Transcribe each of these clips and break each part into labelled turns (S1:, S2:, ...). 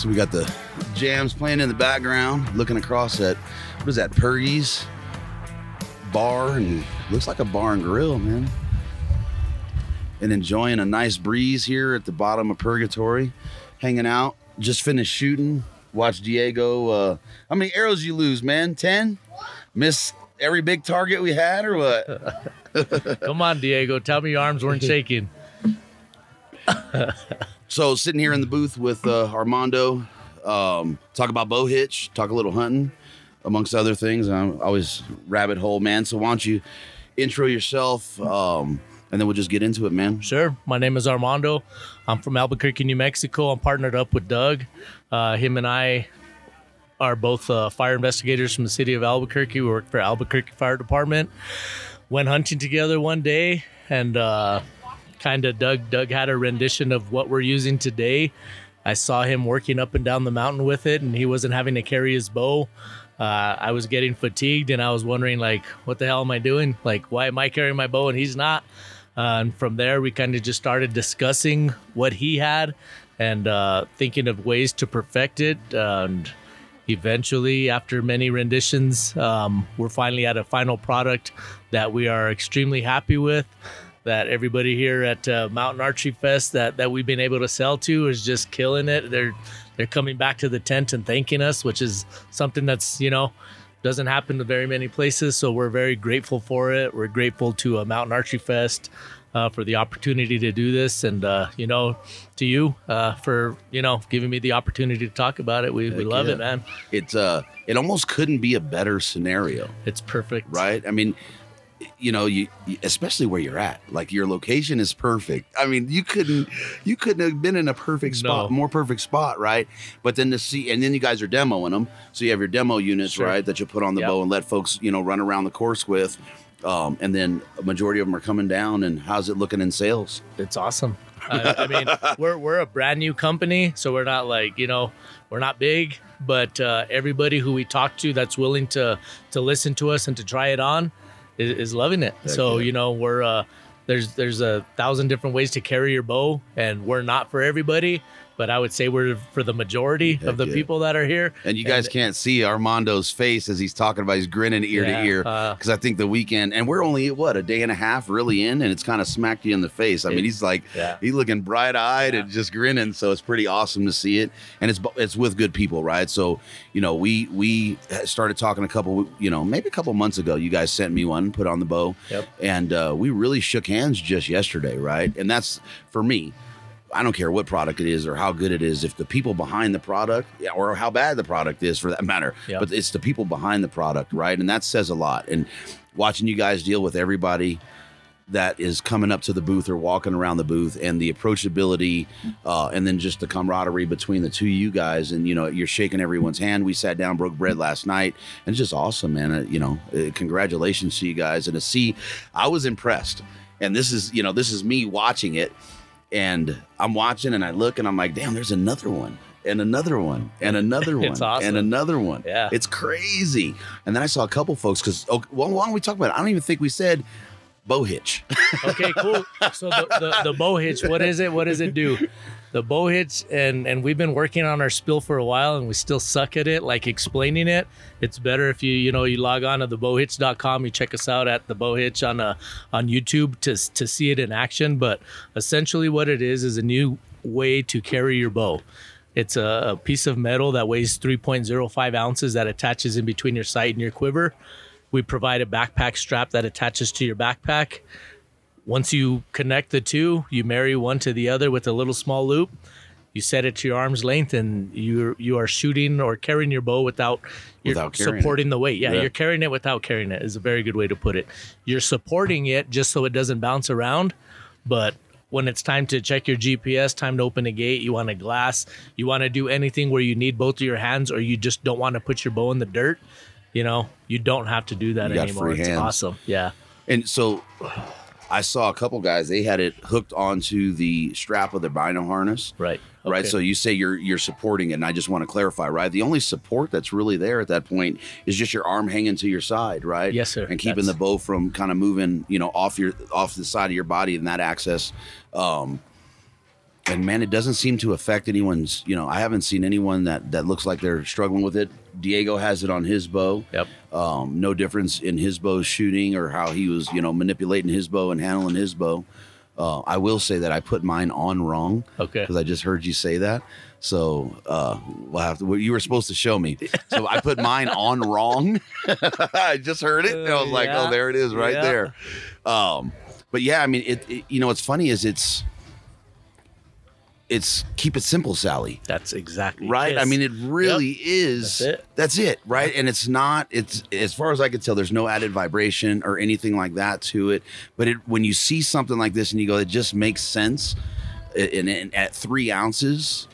S1: So we got the jams playing in the background, looking across at what is that, Purgy's bar, and looks like a bar and grill, man. And enjoying a nice breeze here at the bottom of Purgatory, hanging out. Just finished shooting. Watch Diego. Uh, how many arrows you lose, man? Ten? Miss every big target we had, or what?
S2: Come on, Diego. Tell me your arms weren't shaking.
S1: So sitting here in the booth with uh, Armando, um, talk about bow hitch, talk a little hunting, amongst other things. I'm always rabbit hole, man. So why don't you intro yourself, um, and then we'll just get into it, man.
S2: Sure. My name is Armando. I'm from Albuquerque, New Mexico. I'm partnered up with Doug. Uh, him and I are both uh, fire investigators from the city of Albuquerque. We work for Albuquerque Fire Department. Went hunting together one day, and uh, kind of Doug Doug had a rendition of what we're using today. I saw him working up and down the mountain with it, and he wasn't having to carry his bow. Uh, I was getting fatigued, and I was wondering, like, what the hell am I doing? Like, why am I carrying my bow and he's not? Uh, and from there, we kind of just started discussing what he had and uh, thinking of ways to perfect it. and eventually, after many renditions, um, we're finally at a final product that we are extremely happy with that everybody here at uh, Mountain Archery Fest that that we've been able to sell to is just killing it. They're they're coming back to the tent and thanking us, which is something that's you know doesn't happen to very many places. So we're very grateful for it. We're grateful to uh, Mountain Archery Fest. Uh, for the opportunity to do this, and uh, you know, to you uh, for you know giving me the opportunity to talk about it. We, we love
S1: yeah.
S2: it, man.
S1: It's uh, it almost couldn't be a better scenario,
S2: It's perfect,
S1: right? I mean, you know, you you- especially where you're at, like your location is perfect. I mean, you couldn't you couldn't have been in a perfect spot,
S2: No.
S1: more perfect spot, right? But then to see, and then you guys are demoing them, so you have your demo units,
S2: Sure.
S1: right, that you put on the
S2: Yep.
S1: bow and let folks, you know, run around the course with. Um, and then a majority of them are coming down. And how's it looking in sales?
S2: It's awesome. I, I mean, we're we're a brand new company, so we're not like you know we're not big, but uh, everybody who we talk to that's willing to to listen to us and to try it on is, is loving it. so
S1: yeah.
S2: you know we're uh, there's there's a thousand different ways to carry your bow, and we're not for everybody. But I would say we're for the majority
S1: Heck
S2: of the
S1: yeah.
S2: people that are here.
S1: And you guys can't see Armando's face as he's talking about. He's grinning ear
S2: Yeah,
S1: to ear
S2: uh,
S1: because I think the weekend, and we're only what a day and a half really in, and it's kind of smacked you in the face. I mean, he's like
S2: Yeah.
S1: he's looking bright eyed and just grinning. So it's pretty awesome to see it, and it's it's with good people, right? So you know, we we started talking a couple, you know, maybe a couple months ago. You guys sent me one, put on the bow,
S2: Yep.
S1: and uh, we really shook hands just yesterday, right? And that's for me. I don't care what product it is or how good it is. If the people behind the product, or how bad the product is for that matter, but it's the people behind the product, right? And that says a lot. And watching you guys deal with everybody that is coming up to the booth or walking around the booth and the approachability uh, and then just the camaraderie between the two of you guys and you know you're shaking everyone's hand we sat down broke bread last night and it's just awesome man uh, you know uh, congratulations to you guys and to see i was impressed and this is you know this is me watching it and i'm watching and i look and i'm like damn there's another one and another one and another one
S2: awesome.
S1: and another one
S2: Yeah.
S1: it's crazy and then i saw a couple folks because oh, well, why don't we talk about it i don't even think we said bow hitch
S2: Okay, cool. So the, the, the bow hitch, what is it? What does it do? The bow hitch, and and we've been working on our spill for a while, and we still suck at it. Like explaining it, it's better if you you know you log on to the bowhitch.com. You check us out at the bow hitch on uh, on YouTube to to see it in action. But essentially, what it is is a new way to carry your bow. It's a, a piece of metal that weighs 3.05 ounces that attaches in between your sight and your quiver. We provide a backpack strap that attaches to your backpack. Once you connect the two, you marry one to the other with a little small loop. You set it to your arm's length, and you you are shooting or carrying your bow without you're
S1: Without carrying it.
S2: supporting the weight. Yeah,
S1: Yeah.
S2: you're carrying it without carrying it is a very good way to put it. You're supporting it just so it doesn't bounce around, but when it's time to check your GPS, time to open a gate, you want a glass, you want to do anything where you need both of your hands, or you just don't want to put your bow in the dirt. You know, you don't have to do that
S1: You
S2: anymore. It's
S1: hands.
S2: awesome. Yeah.
S1: And so I saw a couple guys, they had it hooked onto the strap of their bino harness.
S2: Right.
S1: Right. So you say you're you're supporting it, and I just want to clarify, right? The only support that's really there at that point is just your arm hanging to your side, right?
S2: Yes, sir.
S1: And keeping
S2: That's-
S1: the bow from kind of moving, you know, off your off the side of your body and that access. Um and man, it doesn't seem to affect anyone's, you know, I haven't seen anyone that that looks like they're struggling with it. Diego has it on his bow.
S2: Yep.
S1: Um, no difference in his bow shooting or how he was, you know, manipulating his bow and handling his bow. Uh, I will say that I put mine on wrong.
S2: Okay.
S1: Because I just heard you say that. So uh, we'll have to. Well, you were supposed to show me. So I put mine on wrong. I just heard it, and I was like, "Oh, there it is, right
S2: Yeah.
S1: there." Um, but yeah, I mean, it, it. You know, what's funny is it's it's keep it simple, Sally.
S2: That's exactly
S1: right? I mean it really is
S2: That's it.
S1: that's it right? And it's not it's as far as i can tell there's no added vibration or anything like that to it. But it when you see something like this and you go it just makes sense and, and at three ounces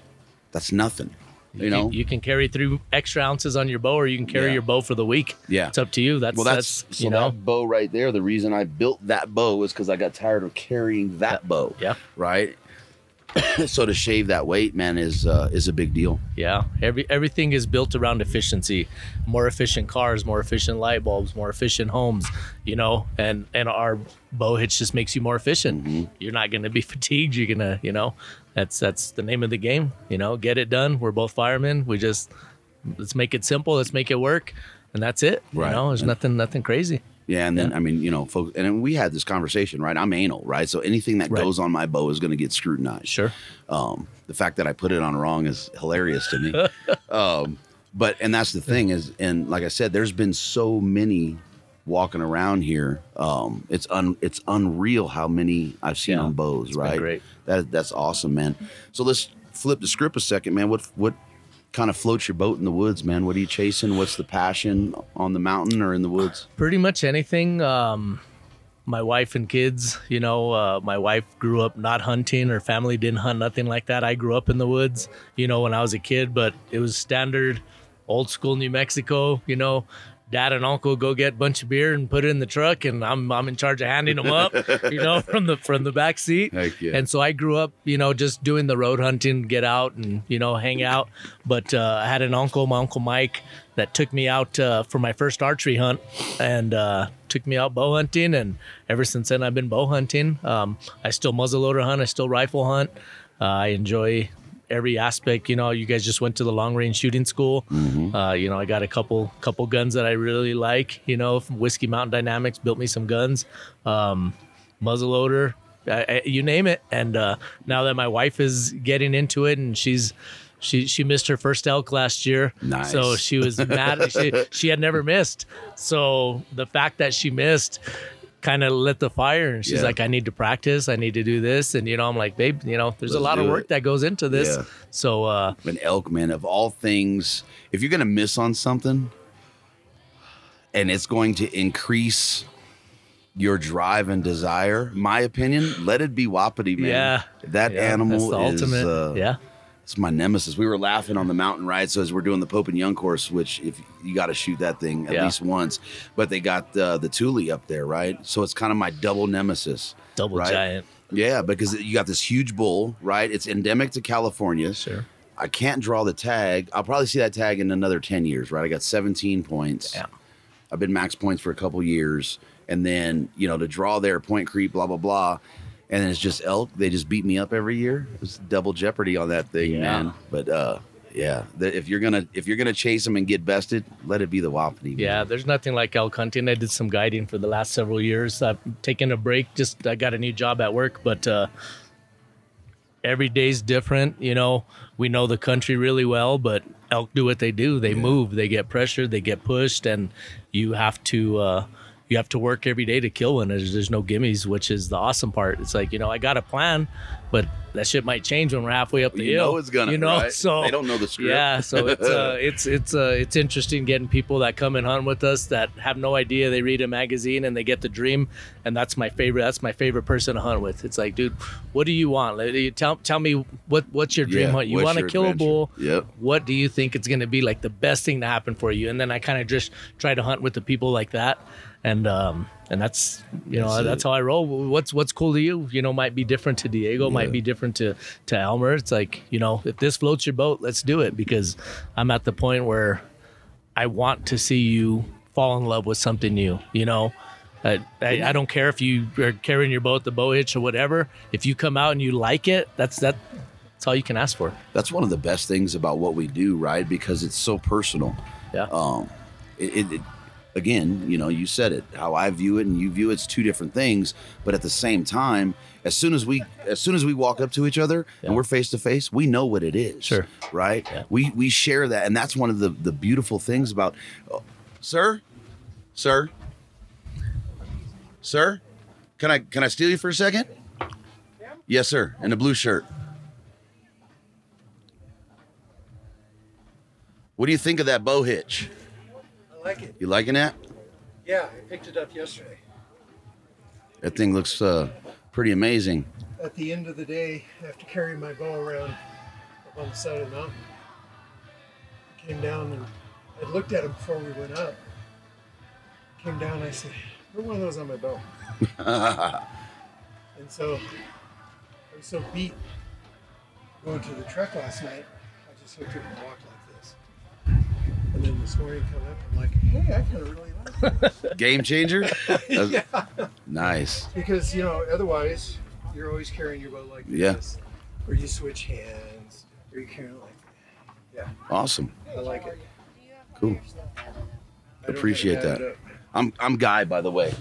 S1: that's nothing you know?
S2: you can carry three extra ounces on your bow, or you can carry
S1: Yeah.
S2: your bow for the week.
S1: Yeah.
S2: it's up to you. That's
S1: well that's,
S2: that's,
S1: so
S2: you know,
S1: that bow right there the reason i built that bow is because i got tired of carrying that bow
S2: yeah,
S1: right so to shave that weight man is uh, is a big deal
S2: yeah. Every everything is built around efficiency. More efficient cars, more efficient light bulbs, more efficient homes. You know, and and our bow hitch just makes you more efficient.
S1: Mm-hmm.
S2: You're not going to be fatigued. You're gonna, you know, that's that's the name of the game. You know, get it done. We're both firemen. We just let's make it simple. Let's make it work, and that's it.
S1: Right.
S2: You know, there's nothing nothing crazy.
S1: Yeah, and then I mean, you know, folks, and then we had this conversation, right? I'm anal, right? So anything that
S2: Right.
S1: goes on my bow is going to get scrutinized.
S2: Sure.
S1: Um, the fact that I put it on wrong is hilarious to me. um, but and that's the thing is, and like I said, there's been so many walking around here. Um, it's un it's unreal how many I've seen
S2: Yeah,
S1: on bows, right?
S2: great.
S1: That that's awesome, man. So let's flip the script a second, man. What what kind of floats your boat in the woods, man? What are you chasing? What's the passion on the mountain or in the woods?
S2: pretty much anything um my wife and kids you know uh, my wife grew up not hunting her family didn't hunt nothing like that i grew up in the woods you know when i was a kid but it was standard old school new mexico you know dad and uncle go get a bunch of beer and put it in the truck and i'm, I'm in charge of handing them up you know from the from the back seat
S1: yeah.
S2: and so I grew up, you know, just doing the road hunting, get out and, you know, hang out. But uh, I had an uncle, my Uncle Mike, that took me out uh, for my first archery hunt and uh, took me out bow hunting. And ever since then, I've been bow hunting. Um, I still muzzleloader hunt, I still rifle hunt. Uh, I enjoy every aspect. You know, you guys just went to the long range shooting school. Uh, you know, I got a couple couple guns that I really like. You know, Whiskey Mountain Dynamics built me some guns. Um, muzzleloader, I, I, you name it. And uh, now that my wife is getting into it, and she's she she missed her first elk last year,
S1: Nice.
S2: so she was mad. she, she had never missed. So the fact that she missed kind of lit the fire. And she's
S1: Yeah.
S2: like, I need to practice. I need to do this. And, you know, I'm like, babe, you know, there's a
S1: Let's
S2: lot of work
S1: it.
S2: that goes into this.
S1: Yeah.
S2: So, uh,
S1: an elk man of all things if you're gonna miss on something and it's going to increase your drive and desire my opinion let it be wapiti man
S2: yeah.
S1: that
S2: Yeah,
S1: animal is
S2: ultimate.
S1: uh,
S2: yeah.
S1: It's my nemesis we were laughing on the mountain ride so as we're doing the pope and young course which if you got to shoot that thing at
S2: Yeah.
S1: least once but they got uh, the Tule up there right so it's kind of my double nemesis
S2: Double
S1: right?
S2: giant.
S1: yeah because you got this huge bull right it's endemic to california
S2: Sure.
S1: I can't draw the tag. I'll probably see that tag in another 10 years, right? I got 17 points.
S2: Yeah.
S1: I've been max points for a couple years. And then, you know, to draw there, point creep, blah, blah, blah. And then it's just elk. They just beat me up every year. It's double jeopardy on that thing,
S2: Yeah.
S1: man. But uh yeah, the, if you're gonna if you're gonna chase them and get bested, let it be the Wapiti. man.
S2: Yeah, there's nothing like elk hunting. I did some guiding for the last several years. I've taken a break. Just I got a new job at work, but uh, every day's different. You know, we know the country really well, but elk do what they do. They move. They get pressured. They get pushed, and you have to. Uh, you have to work every day to kill one. There's, there's no gimmies, which is the awesome part. It's like you know I got a plan, but that shit might change when we're halfway up the
S1: You
S2: hill.
S1: know it's gonna,
S2: You know,
S1: right?
S2: so
S1: They don't know the script.
S2: Yeah, so it's uh, it's it's uh, it's interesting getting people that come and hunt with us that have no idea. They read a magazine and they get the dream, and that's my favorite. That's my favorite person to hunt with. It's like, dude, what do you want? Like, you Tell tell me what what's your dream
S1: Yeah,
S2: hunt? You want to kill
S1: adventure?
S2: a bull?
S1: Yep.
S2: What do you think it's going to be like the best thing to happen for you? And then I kind of just try to hunt with the people like that, and um and that's you know
S1: That's
S2: that's, how I roll. What's what's cool to you? You know, might be different to Diego, might be different to to Elmer. It's like you know, if this floats your boat, let's do it because I'm at the point where I want to see you fall in love with something new. You know. I, I, I don't care if you are carrying your boat, the bow hitch, or whatever. If you come out and you like it, that's that. That's all you can ask for.
S1: That's one of the best things about what we do, right? Because it's so personal.
S2: Yeah.
S1: um, it, it, it again you know you said it how i view it and you view it's two different things but at the same time as soon as we as soon as we walk up to each other
S2: Yeah.
S1: and we're face to face we know what it is
S2: Sure.
S1: right?
S2: Yeah.
S1: we we share that and that's one of the the beautiful things about oh, sir? Sir? Sir? Can i can i steal you for a second? Yes sir in a blue shirt. What do you think of that bow hitch?
S3: I like it.
S1: you liking that
S3: Yeah, I picked it up yesterday.
S1: That thing looks uh, pretty amazing.
S3: At the end of the day, I have to carry my bow around up on the side of the mountain. Came down and I looked at it before we went up. Came down, I said, "Put one of those on my bow." and so I was so beat going to the truck last night. I just hooked it and walked like this. And then this morning, come up, I'm like, "Hey, I kind of really like it."
S1: Game changer?
S3: Yeah.
S1: Nice.
S3: Because you know, otherwise you're always carrying your bow like
S1: Yeah.
S3: this, or you switch hands, or you carry it like that.
S1: Awesome.
S3: I like it.
S1: Cool.
S3: I
S1: Appreciate
S3: have to add
S1: that. I'm I'm Guy, by the way.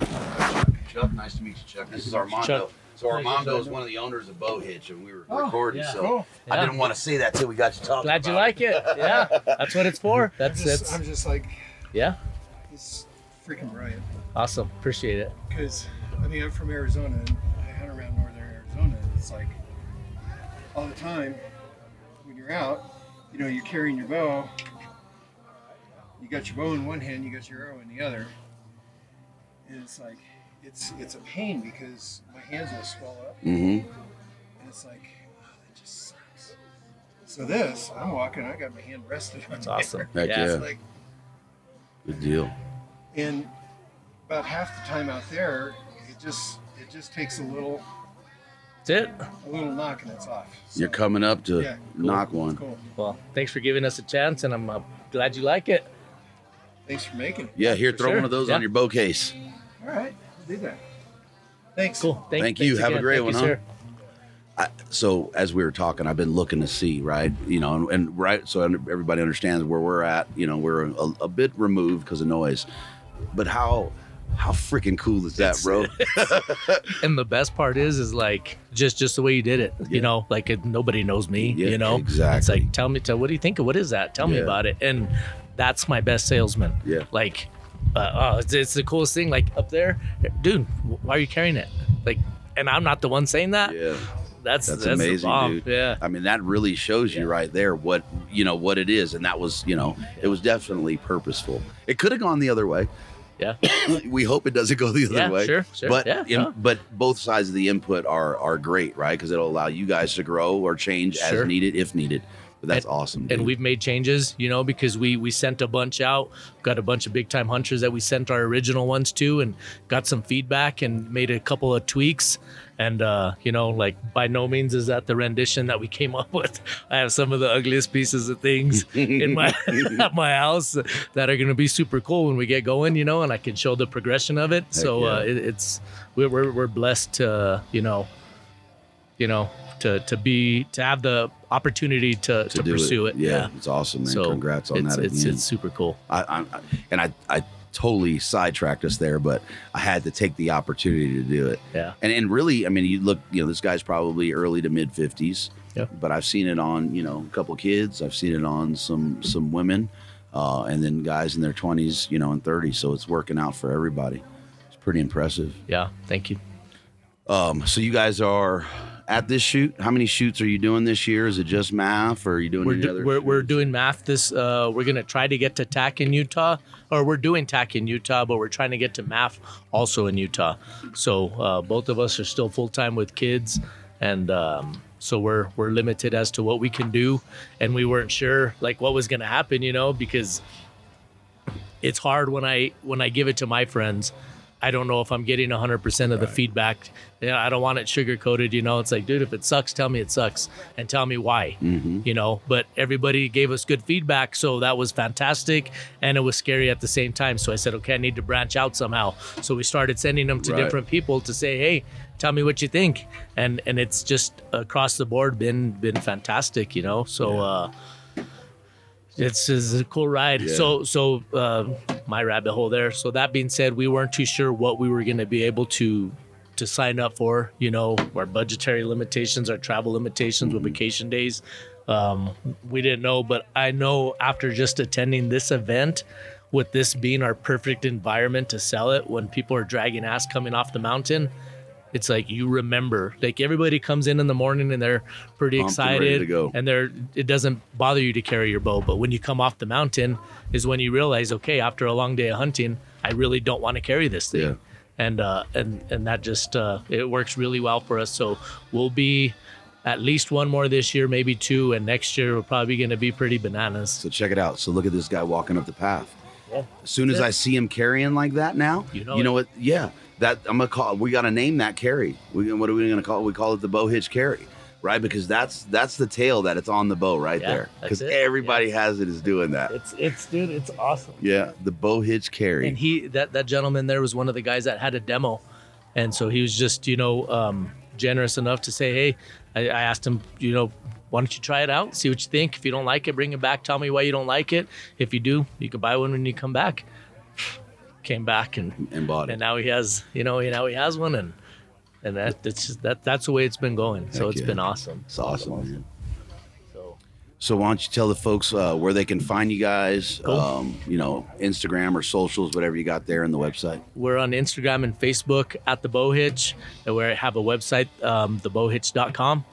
S1: Chuck, nice to meet you, Chuck. This is Armando.
S2: Chuck.
S1: So Armando is one of the owners of Bow Hitch, and we were
S3: Oh,
S1: recording.
S2: yeah.
S1: So
S3: Cool.
S1: I
S2: Yeah.
S1: didn't want to say that till we got you talking.
S2: Glad you like it. Yeah, that's what it's for.
S3: I'm
S2: That's
S3: just,
S2: that's
S3: I'm just like,
S2: yeah,
S3: it's freaking brilliant.
S2: awesome. Appreciate it.
S3: Because I mean, I'm from Arizona, and I hunt around northern Arizona. It's like all the time when you're out, you know, you're carrying your bow. You got your bow in one hand, you got your arrow in the other, and it's like it's it's a pain because my hands will swell up,
S1: Mm-hmm.
S3: and it's like oh, that just sucks. So this, I'm walking, I got my hand rested on
S2: That's awesome.
S1: Heck
S2: yeah.
S1: yeah.
S3: Like
S1: Good deal.
S3: and about half the time out there, it just it just takes a little
S2: That's it.
S3: a little knock and it's off. So,
S1: You're coming up to
S3: Yeah,
S1: knock one.
S3: Cool.
S2: Well, thanks for giving us a chance, and I'm uh, glad you like it.
S3: Thanks for making it.
S1: Yeah, here,
S2: For
S1: throw
S2: sure.
S1: one of those
S2: Yeah.
S1: on your bow case.
S3: All right, I'll do that. Thanks.
S2: Cool. Thank,
S1: Thank you.
S2: thanks
S1: Have a great
S2: Thank
S1: one,
S2: you,
S1: huh?
S2: sir.
S1: I, so as we were talking, I've been looking to see, right? You know, and, and right, so everybody understands where we're at. You know, we're a, a bit removed because of noise, but how how freaking cool is that, bro?
S2: And the best part is, is like just just the way you did it.
S1: Yeah.
S2: You know, like it, nobody knows me.
S1: Yeah,
S2: you know,
S1: exactly.
S2: It's like tell me, tell what do you think of what is that? Tell me about it. And that's my best salesman.
S1: Yeah.
S2: Like uh, oh, it's, it's the coolest thing. Like up there, dude, why are you carrying it? Like, and I'm not the one saying that.
S1: Yeah.
S2: That's
S1: That's,
S2: that's, the
S1: amazing, dude.
S2: Yeah.
S1: I mean, that really shows you right there what you know what it is, and that was you know it was definitely purposeful. It could have gone the other way.
S2: Yeah.
S1: we hope it doesn't go the other
S2: Yeah,
S1: way.
S2: sure, sure.
S1: But
S2: Yeah,
S1: in-
S2: no.
S1: but both sides of the input are are great, right? Because it'll allow you guys to grow or change
S2: Sure.
S1: as needed if needed. But that's awesome.
S2: and
S1: dude.
S2: we've made changes you know because we we sent a bunch out got a bunch of big time hunters that we sent our original ones to and got some feedback and made a couple of tweaks and uh you know like by no means is that the rendition that we came up with i have some of the ugliest pieces of things in my at my house that are going to be super cool when we get going you know and i can show the progression of it so uh it, it's we're, we're we're blessed to you know you know to to be to have the opportunity to to,
S1: do
S2: pursue it,
S1: Yeah, it's awesome, man.
S2: so
S1: Congrats on
S2: it's,
S1: that
S2: It's, it's super cool.
S1: I, I, I and I, I totally sidetracked us there, but I had to take the opportunity to do it.
S2: Yeah.
S1: And and really, I mean, you look, you know, this guy's probably early to mid fifties.
S2: Yeah.
S1: But I've seen it on, you know, a couple kids. I've seen it on some some women, uh, and then guys in their twenties, you know, and thirties. So it's working out for everybody. It's pretty impressive.
S2: Yeah. Thank you.
S1: Um, so you guys are at this shoot. How many shoots are you doing this year? Is it just MAF, or are you doing
S2: We're,
S1: any
S2: do,
S1: other?
S2: we're, we're doing MAF this uh we're gonna try to get to TAC in utah or we're doing TAC in utah but we're trying to get to math also in utah so uh, both of us are still full-time with kids and um so we're we're limited as to what we can do and we weren't sure like what was gonna happen you know because it's hard when i when i give it to my friends I don't know if I'm getting 100% of the feedback. Yeah, I don't want it sugar coated. You know, it's like, dude, if it sucks, tell me it sucks and tell me why. You know, but everybody gave us good feedback, so that was fantastic, and it was scary at the same time. So I said, okay, I need to branch out somehow. So we started sending them to
S1: Right.
S2: different people to say, hey, tell me what you think, and and it's just across the board been been fantastic. You know, so. uh it's, it's a cool ride.
S1: Yeah.
S2: So so uh, my rabbit hole there. So that being said, we weren't too sure what we were going to be able to to sign up for. You know, our budgetary limitations, our travel limitations with vacation days. Um, we didn't know, but I know after just attending this event, with this being our perfect environment to sell it, when people are dragging ass coming off the mountain. It's like you remember, like everybody comes in in the morning and they're pretty
S1: Pumped and
S2: excited,
S1: go.
S2: and they're it doesn't bother you to carry your bow but when you come off the mountain is when you realize okay after a long day of hunting i really don't want to carry this thing
S1: Yeah.
S2: and uh and and that just uh it works really well for us so we'll be at least one more this year maybe two and next year we're probably going to be pretty bananas
S1: So check it out. So look at this guy walking up the path.
S2: Yeah.
S1: As soon as I see him carrying like that now,
S2: You know
S1: you know
S2: it.
S1: what? Yeah, that I'm gonna call. We gotta name that carry. We, what are we gonna call? it? We call it the bow hitch carry, right? Because that's that's the tail that it's on the bow right
S2: Yeah,
S1: there. Because everybody has it is doing that.
S2: it's it's dude it's awesome
S1: yeah, the bow hitch carry.
S2: and he that that gentleman there was one of the guys that had a demo and so he was just you know um, generous enough to say hey I, I asked him you know why don't you try it out see what you think if you don't like it bring it back tell me why you don't like it if you do you can buy one when you come back came back and
S1: and bought it.
S2: and now he has you know he now he has one and and that that's just, that that's the way it's been going so
S1: Heck
S2: it's
S1: yeah.
S2: been awesome
S1: It's awesome. man.
S2: so
S1: So why don't you tell the folks uh, where they can find you guys?
S2: Cool.
S1: Um, you know, Instagram or socials, whatever you got there in the website.
S2: We're on Instagram and Facebook at the Bow Hitch, and we have a website, um, thebowhitch.com.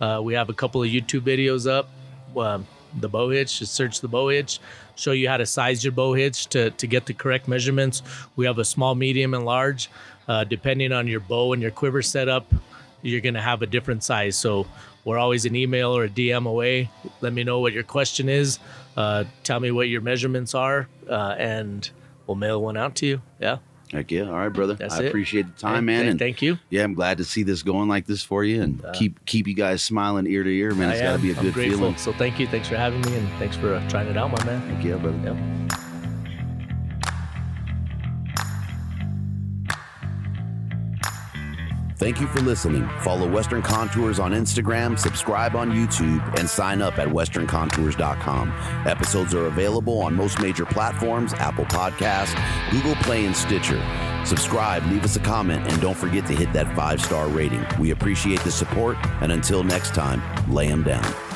S2: Uh, we have a couple of YouTube videos up. Um, the bow hitch, just search the bow hitch, show you how to size your bow hitch to, to get the correct measurements. We have a small, medium, and large. Uh, depending on your bow and your quiver setup, you're going to have a different size. So we're always an email or a DM away. Let me know what your question is. Uh, tell me what your measurements are, uh, and we'll mail one out to you. Yeah.
S1: Heck yeah! All right, brother.
S2: That's
S1: I
S2: it.
S1: appreciate the time,
S2: Hey,
S1: man.
S2: th-
S1: and
S2: thank you.
S1: Yeah, I'm glad to see this going like this for you, and keep keep you guys smiling ear to ear, man. It's got to be a
S2: I'm
S1: good
S2: grateful.
S1: feeling.
S2: So thank you. Thanks for having me, and thanks for uh, trying it out, my man.
S1: Heck yeah, brother.
S2: Yep.
S1: Thank you for listening. Follow Western Contours on Instagram, subscribe on YouTube, and sign up at westerncontours.com. Episodes are available on most major platforms Apple Podcasts, Google Play, and Stitcher. Subscribe, leave us a comment, and don't forget to hit that five star rating. We appreciate the support, and until next time, lay them down.